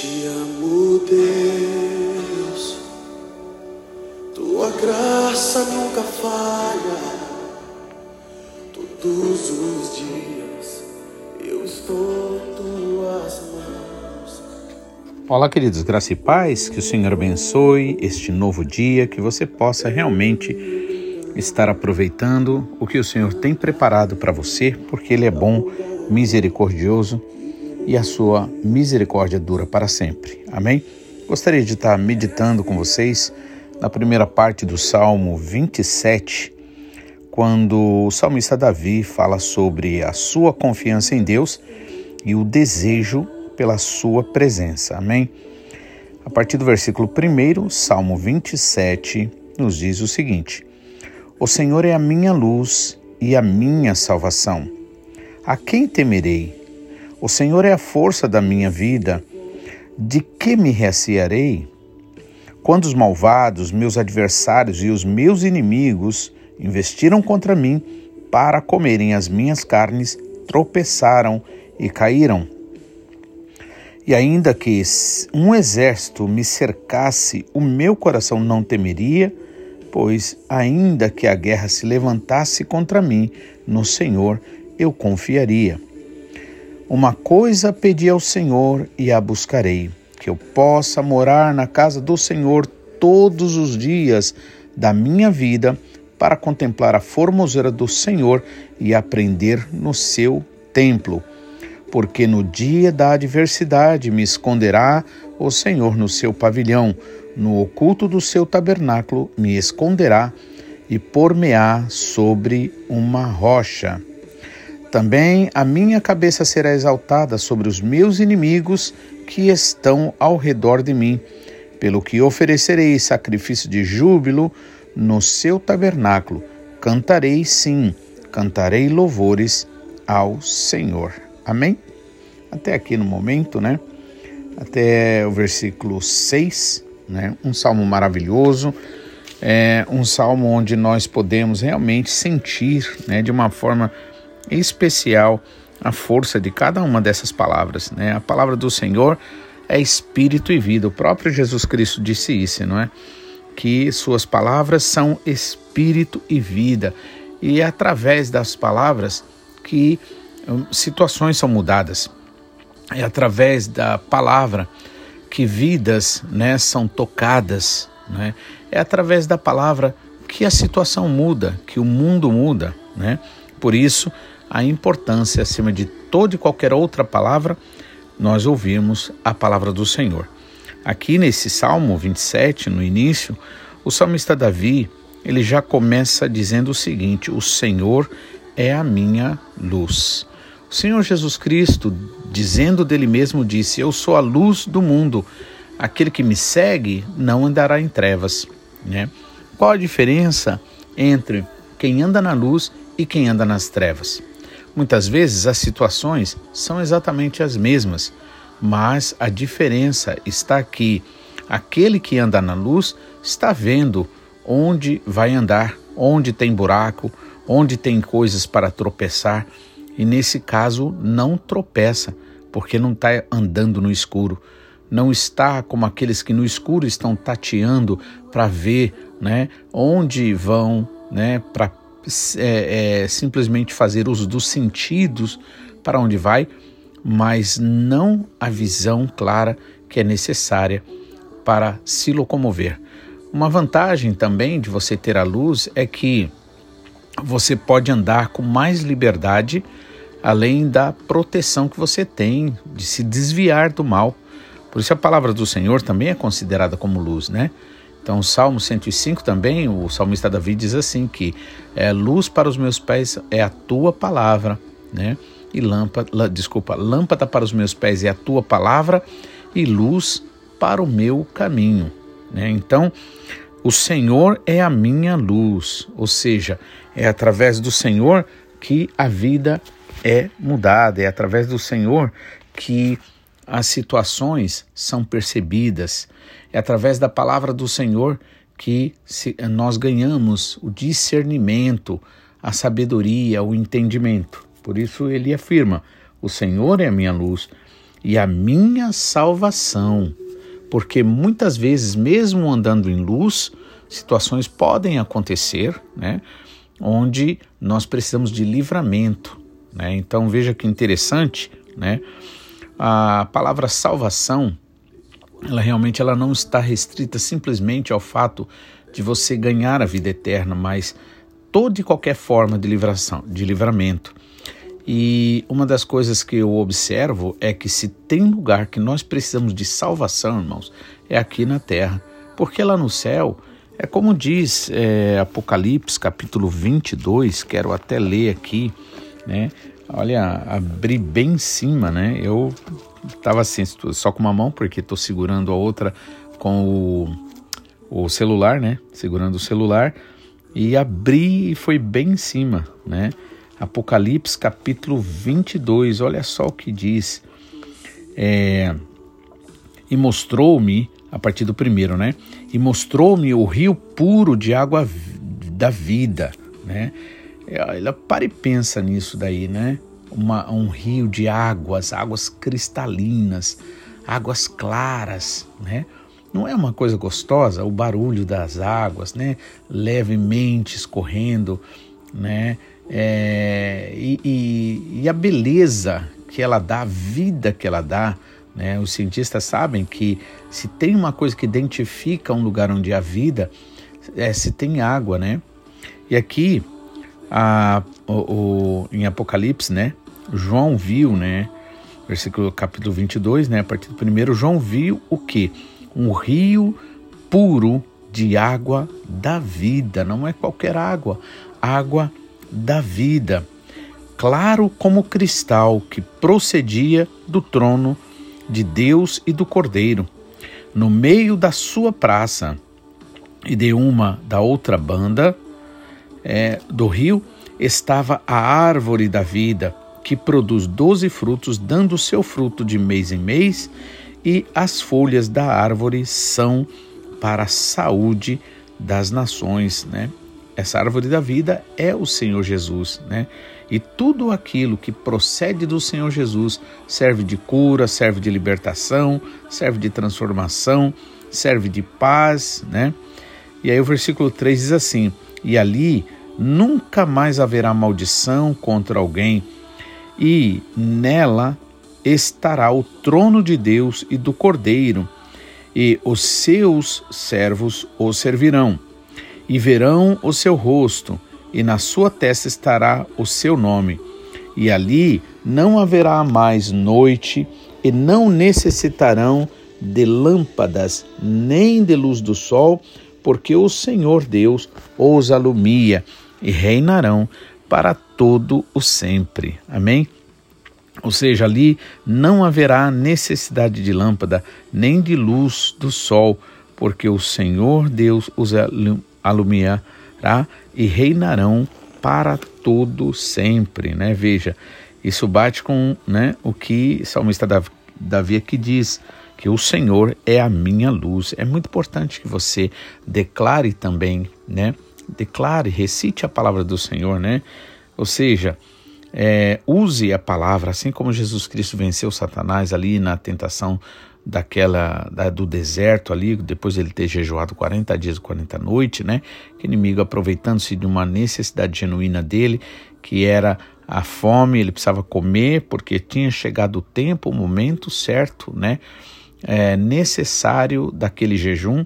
te amo, Deus. Tua graça nunca falha. Todos os dias eu estou em tuas mãos. Olá, queridos, graça e paz, que o Senhor abençoe este novo dia, que você possa realmente estar aproveitando o que o Senhor tem preparado para você, porque Ele é bom, misericordioso e a sua misericórdia dura para sempre. Amém? Gostaria de estar meditando com vocês na primeira parte do Salmo 27, quando o salmista Davi fala sobre a sua confiança em Deus e o desejo pela sua presença. Amém? A partir do versículo 1, Salmo 27, nos diz o seguinte: O Senhor é a minha luz e a minha salvação. A quem temerei? O Senhor é a força da minha vida. De que me recearei? Quando os malvados, meus adversários e os meus inimigos investiram contra mim para comerem as minhas carnes, tropeçaram e caíram. E ainda que um exército me cercasse, o meu coração não temeria, pois, ainda que a guerra se levantasse contra mim, no Senhor eu confiaria. Uma coisa pedi ao Senhor e a buscarei, que eu possa morar na casa do Senhor todos os dias da minha vida, para contemplar a formosura do Senhor e aprender no seu templo. Porque no dia da adversidade me esconderá o Senhor no seu pavilhão, no oculto do seu tabernáculo me esconderá e por-me-á sobre uma rocha. Também a minha cabeça será exaltada sobre os meus inimigos que estão ao redor de mim, pelo que oferecerei sacrifício de júbilo no seu tabernáculo. Cantarei sim, cantarei louvores ao Senhor. Amém? Até aqui no momento, né? Até o versículo 6, né? Um salmo maravilhoso, é um salmo onde nós podemos realmente sentir, né, de uma forma especial a força de cada uma dessas palavras. Né? A palavra do Senhor é espírito e vida. O próprio Jesus Cristo disse isso, não é? Que suas palavras são espírito e vida. E é através das palavras que hum, situações são mudadas. É através da palavra que vidas né, são tocadas. Né? É através da palavra que a situação muda, que o mundo muda. Né? Por isso, a importância, acima de toda e qualquer outra palavra, nós ouvirmos a palavra do Senhor. Aqui nesse Salmo 27, no início, o salmista Davi, ele já começa dizendo o seguinte: O Senhor é a minha luz. O Senhor Jesus Cristo, dizendo dele mesmo, disse: Eu sou a luz do mundo. Aquele que me segue não andará em trevas. Né? Qual a diferença entre quem anda na luz e quem anda nas trevas? Muitas vezes as situações são exatamente as mesmas, mas a diferença está que aquele que anda na luz está vendo onde vai andar, onde tem buraco, onde tem coisas para tropeçar, e nesse caso não tropeça, porque não está andando no escuro. Não está como aqueles que no escuro estão tateando para ver né, onde vão, né, para é, é, simplesmente fazer uso dos sentidos para onde vai, mas não a visão clara que é necessária para se locomover. Uma vantagem também de você ter a luz é que você pode andar com mais liberdade, além da proteção que você tem de se desviar do mal. Por isso a palavra do Senhor também é considerada como luz, né? Então, o Salmo 105 também, o salmista Davi diz assim que é, luz para os meus pés é a tua palavra, né? E lâmpada, desculpa, lâmpada para os meus pés é a tua palavra e luz para o meu caminho, né? Então, o Senhor é a minha luz, ou seja, é através do Senhor que a vida é mudada, é através do Senhor que as situações são percebidas. É através da palavra do Senhor que nós ganhamos o discernimento, a sabedoria, o entendimento. Por isso ele afirma: O Senhor é a minha luz e a minha salvação. Porque muitas vezes, mesmo andando em luz, situações podem acontecer, né? Onde nós precisamos de livramento, né? Então veja que interessante, né? A palavra salvação, ela realmente ela não está restrita simplesmente ao fato de você ganhar a vida eterna, mas toda e qualquer forma de livração, de livramento. E uma das coisas que eu observo é que se tem lugar que nós precisamos de salvação, irmãos, é aqui na terra. Porque lá no céu, é como diz é, Apocalipse capítulo 22, quero até ler aqui, né? Olha, abri bem em cima, né? Eu estava assim, só com uma mão, porque estou segurando a outra com o, o celular, né? Segurando o celular. E abri e foi bem em cima, né? Apocalipse capítulo 22, olha só o que diz. É, e mostrou-me, a partir do primeiro, né? E mostrou-me o rio puro de água da vida, né? Ela para e pensa nisso daí, né? Uma, um rio de águas, águas cristalinas, águas claras, né? Não é uma coisa gostosa o barulho das águas, né? Levemente escorrendo, né? é, e, e, e, a beleza que ela dá, a vida que ela dá. Né? Os cientistas sabem que se tem uma coisa que identifica um lugar onde há vida, é se tem água, né? E aqui, a, o, o, em Apocalipse, né? João viu, né? Versículo capítulo 22, né? A partir do primeiro, João viu o que? Um rio puro de água da vida, não é qualquer água, água da vida, claro como cristal que procedia do trono de Deus e do Cordeiro. No meio da sua praça e de uma da outra banda é, do rio estava a árvore da vida, que produz doze frutos, dando seu fruto de mês em mês, e as folhas da árvore são para a saúde das nações, né? Essa árvore da vida é o Senhor Jesus, né? E tudo aquilo que procede do Senhor Jesus serve de cura, serve de libertação, serve de transformação, serve de paz, né? E aí o versículo 3 diz assim: E ali nunca mais haverá maldição contra alguém, e nela estará o trono de Deus e do Cordeiro, e os seus servos o servirão. E verão o seu rosto, e na sua testa estará o seu nome. E ali não haverá mais noite, e não necessitarão de lâmpadas, nem de luz do sol, porque o Senhor Deus os alumia e reinarão para todo o sempre. Amém? Ou seja, ali não haverá necessidade de lâmpada, nem de luz do sol, porque o Senhor Deus os alumiará e reinarão para todo sempre, né? Veja, isso bate com, né, o que o salmista Davi aqui diz, que o Senhor é a minha luz. É muito importante que você declare também, né? Declare, recite a palavra do Senhor, né? Ou seja, é, use a palavra, assim como Jesus Cristo venceu Satanás ali na tentação daquela da, do deserto ali, depois ele ter jejuado 40 dias e 40 noites, né? Que inimigo aproveitando-se de uma necessidade genuína dele, que era a fome, ele precisava comer porque tinha chegado o tempo, o momento certo, né? É, necessário daquele jejum.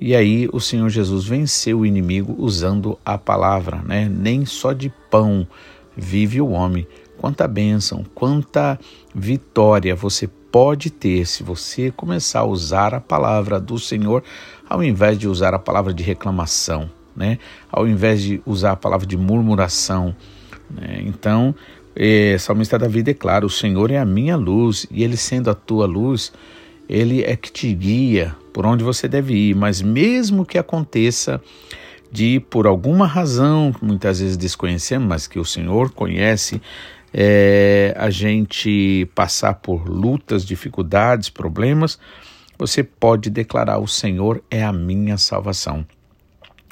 E aí o Senhor Jesus venceu o inimigo usando a palavra, né? Nem só de pão vive o homem. Quanta bênção, quanta vitória você pode ter se você começar a usar a palavra do Senhor ao invés de usar a palavra de reclamação, né? Ao invés de usar a palavra de murmuração. Né? Então, é, Salmista Davi declara: O Senhor é a minha luz, e Ele sendo a tua luz, Ele é que te guia por onde você deve ir. Mas mesmo que aconteça de, por alguma razão, muitas vezes desconhecemos, mas que o Senhor conhece, é, a gente passar por lutas, dificuldades, problemas, você pode declarar: O Senhor é a minha salvação.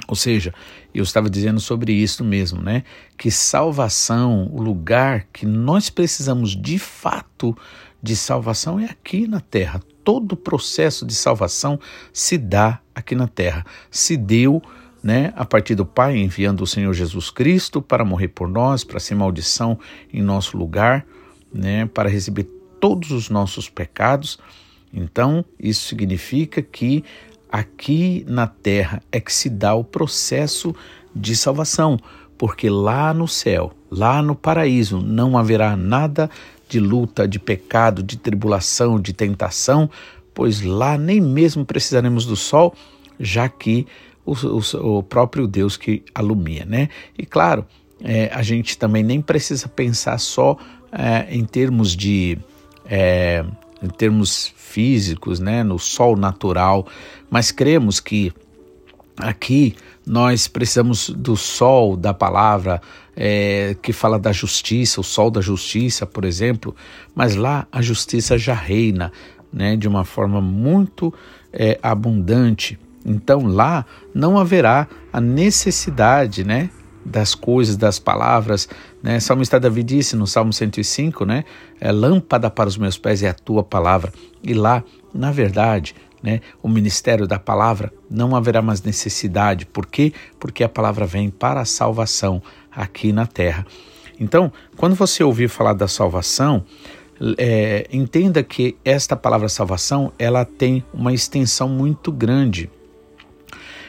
Ou seja, eu estava dizendo sobre isso mesmo, né? Que salvação, o lugar que nós precisamos de fato de salvação é aqui na terra. Todo o processo de salvação se dá aqui na terra. Se deu né, a partir do Pai, enviando o Senhor Jesus Cristo para morrer por nós, para ser maldição em nosso lugar, né, para receber todos os nossos pecados. Então, isso significa que aqui na terra é que se dá o processo de salvação, porque lá no céu, lá no paraíso, não haverá nada de luta, de pecado, de tribulação, de tentação, pois lá nem mesmo precisaremos do sol, já que o, o, o próprio Deus que alumia, né? E claro, é, a gente também nem precisa pensar só é, em termos de é, em termos físicos, né, no sol natural, mas cremos que aqui nós precisamos do sol da palavra é, que fala da justiça, o sol da justiça, por exemplo, mas lá a justiça já reina né, de uma forma muito é, abundante. Então lá não haverá a necessidade né, das coisas, das palavras. Né? Salmista Davi disse no Salmo 105, né? É, lâmpada para os meus pés é a tua palavra. E lá, na verdade, né, o ministério da palavra não haverá mais necessidade. Por quê? Porque a palavra vem para a salvação aqui na terra. Então, quando você ouvir falar da salvação, é, entenda que esta palavra salvação ela tem uma extensão muito grande.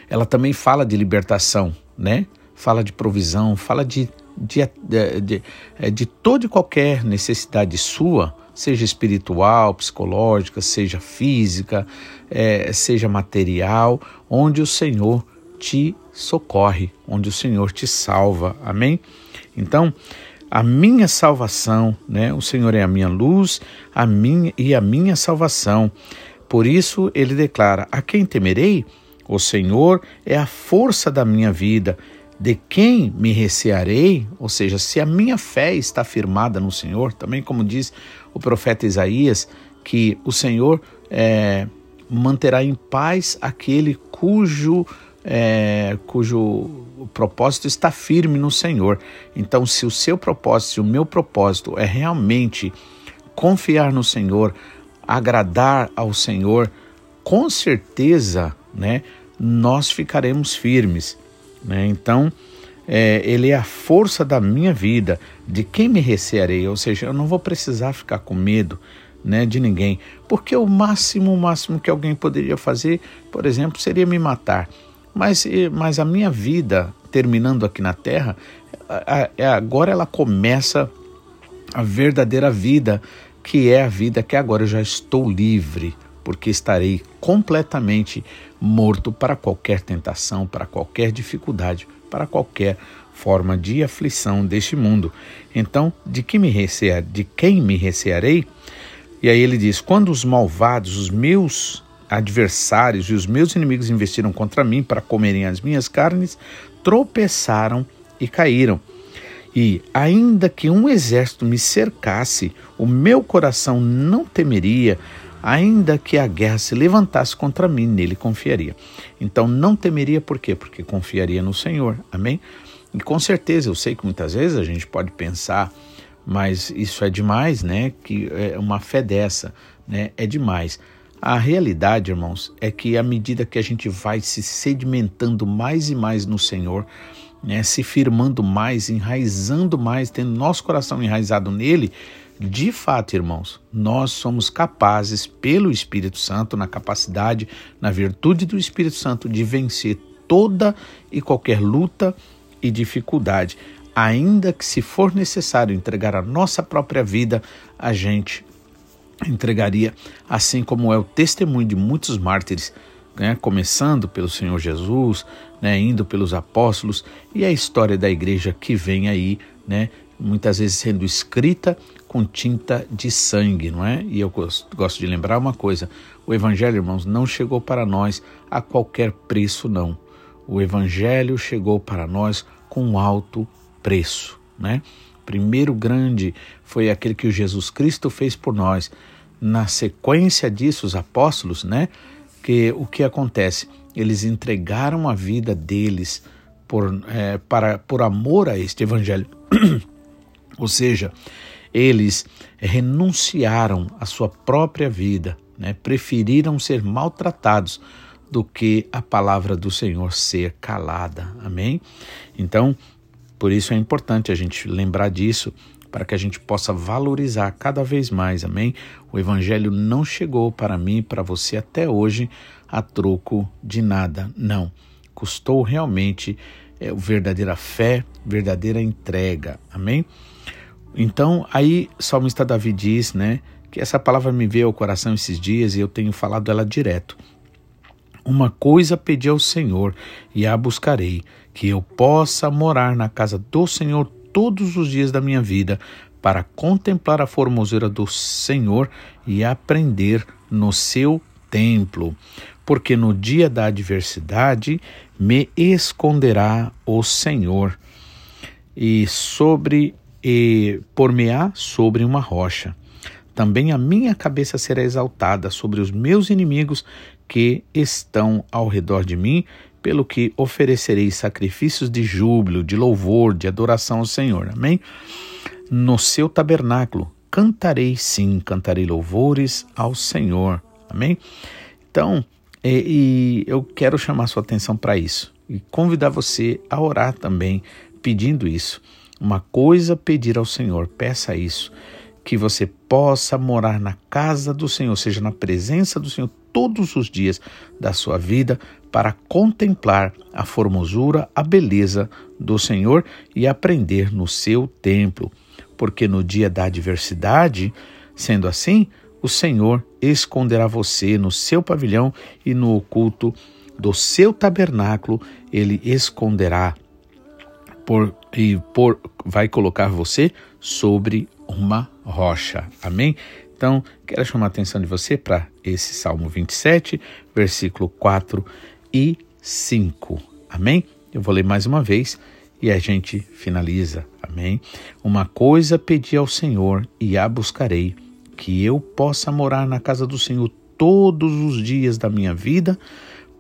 Ela também fala de libertação, né? fala de provisão, fala de, de, de, de, é, de toda e qualquer necessidade sua, seja espiritual, psicológica, seja física, é, seja material, onde o Senhor te socorre, onde o Senhor te salva. Amém? Então, a minha salvação, né? O Senhor é a minha luz, a minha e a minha salvação. Por isso ele declara: A quem temerei? O Senhor é a força da minha vida de quem me recearei, ou seja, se a minha fé está firmada no Senhor, também como diz o profeta Isaías, que o Senhor é, manterá em paz aquele cujo, é, cujo propósito está firme no Senhor. Então, se o seu propósito, se o meu propósito é realmente confiar no Senhor, agradar ao Senhor, com certeza, né, nós ficaremos firmes. Né? Então, é, ele é a força da minha vida, de quem me recearei, ou seja, eu não vou precisar ficar com medo né, de ninguém, porque o máximo, o máximo que alguém poderia fazer, por exemplo, seria me matar. Mas, mas a minha vida, terminando aqui na Terra, é agora ela começa a verdadeira vida, que é a vida que agora eu já estou livre, porque estarei completamente morto para qualquer tentação, para qualquer dificuldade, para qualquer forma de aflição deste mundo. Então, de que me recear, de quem me recearei? E aí ele diz: quando os malvados, os meus adversários e os meus inimigos investiram contra mim para comerem as minhas carnes, tropeçaram e caíram. E, ainda que um exército me cercasse, o meu coração não temeria, ainda que a guerra se levantasse contra mim, nele confiaria. Então não temeria por quê? Porque confiaria no Senhor. Amém? E com certeza, eu sei que muitas vezes a gente pode pensar, mas isso é demais, né? Que é uma fé dessa, né? É demais. A realidade, irmãos, é que à medida que a gente vai se sedimentando mais e mais no Senhor, né, se firmando mais, enraizando mais, tendo nosso coração enraizado nele, de fato, irmãos, nós somos capazes, pelo Espírito Santo, na capacidade, na virtude do Espírito Santo, de vencer toda e qualquer luta e dificuldade. Ainda que, se for necessário entregar a nossa própria vida, a gente entregaria, assim como é o testemunho de muitos mártires, né? começando pelo Senhor Jesus, né? indo pelos apóstolos, e a história da igreja que vem aí, né? muitas vezes sendo escrita com tinta de sangue, não é? E eu gosto de lembrar uma coisa: o Evangelho, irmãos, não chegou para nós a qualquer preço, não. O Evangelho chegou para nós com alto preço, né? Primeiro grande foi aquele que Jesus Cristo fez por nós. Na sequência disso, os apóstolos, né? que o que acontece? Eles entregaram a vida deles por, é, para, por amor a este evangelho. Ou seja, eles renunciaram à sua própria vida, né? preferiram ser maltratados do que a palavra do Senhor ser calada. Amém? Então, por isso é importante a gente lembrar disso para que a gente possa valorizar cada vez mais, amém? O Evangelho não chegou para mim e para você até hoje a troco de nada, não. Custou realmente é, verdadeira fé, verdadeira entrega, amém? Então, aí salmista Davi diz, né, que essa palavra me veio ao coração esses dias e eu tenho falado ela direto. Uma coisa pedi ao Senhor e a buscarei, que eu possa morar na casa do Senhor todos os dias da minha vida, para contemplar a formosura do Senhor e aprender no seu templo. Porque no dia da adversidade me esconderá o Senhor, e sobre e por-me-á sobre uma rocha. Também a minha cabeça será exaltada sobre os meus inimigos que estão ao redor de mim, pelo que oferecerei sacrifícios de júbilo, de louvor, de adoração ao Senhor. Amém? No seu tabernáculo cantarei sim, cantarei louvores ao Senhor. Amém? Então, e, e eu quero chamar sua atenção para isso e convidar você a orar também, pedindo isso. Uma coisa pedir ao Senhor, peça isso, que você possa morar na casa do Senhor, seja, na presença do Senhor todos os dias da sua vida, para contemplar a formosura, a beleza do Senhor e aprender no seu templo. Porque no dia da adversidade, sendo assim, o Senhor esconderá você no seu pavilhão e no oculto do seu tabernáculo, ele esconderá por, e por, vai colocar você sobre uma rocha. Amém? Então, quero chamar a atenção de você para esse Salmo 27, versículo 4 e 5. Amém? Eu vou ler mais uma vez e a gente finaliza. Amém? Uma coisa pedi ao Senhor e a buscarei, que eu possa morar na casa do Senhor todos os dias da minha vida,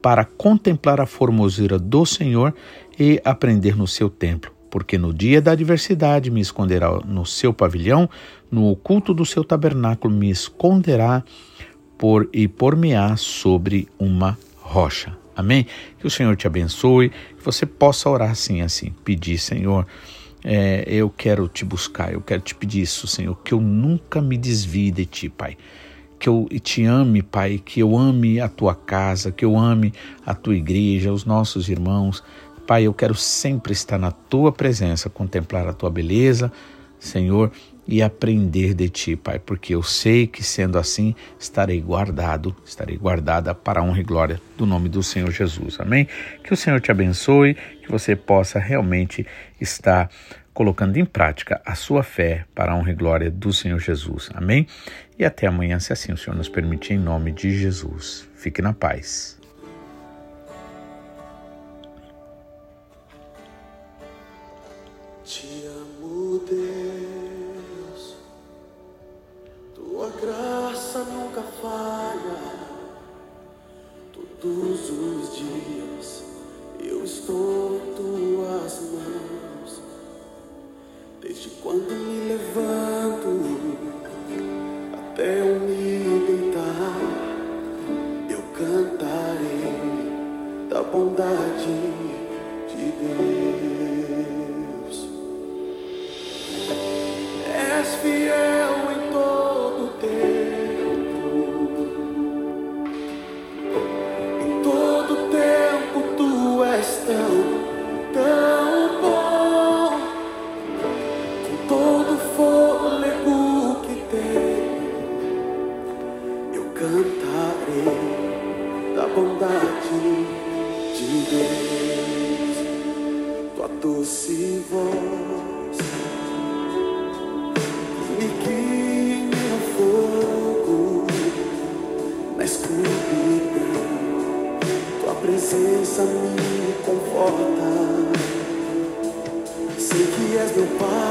para contemplar a formosura do Senhor e aprender no seu templo. Porque no dia da adversidade me esconderá no seu pavilhão, no oculto do seu tabernáculo me esconderá por e por-me-á sobre uma rocha. Amém? Que o Senhor te abençoe, que você possa orar assim, assim, pedir, Senhor, é, eu quero te buscar, eu quero te pedir isso, Senhor, que eu nunca me desvie de ti, Pai que eu te ame, Pai, que eu ame a tua casa, que eu ame a tua igreja, os nossos irmãos. Pai, eu quero sempre estar na tua presença, contemplar a tua beleza, Senhor, e aprender de ti, Pai, porque eu sei que sendo assim estarei guardado, estarei guardada para a honra e glória do nome do Senhor Jesus. Amém? Que o Senhor te abençoe, que você possa realmente estar colocando em prática a sua fé para a honra e glória do Senhor Jesus. Amém? E até amanhã, se assim o Senhor nos permitir, em nome de Jesus. Fique na paz. Conforta. Sei que és meu Pai,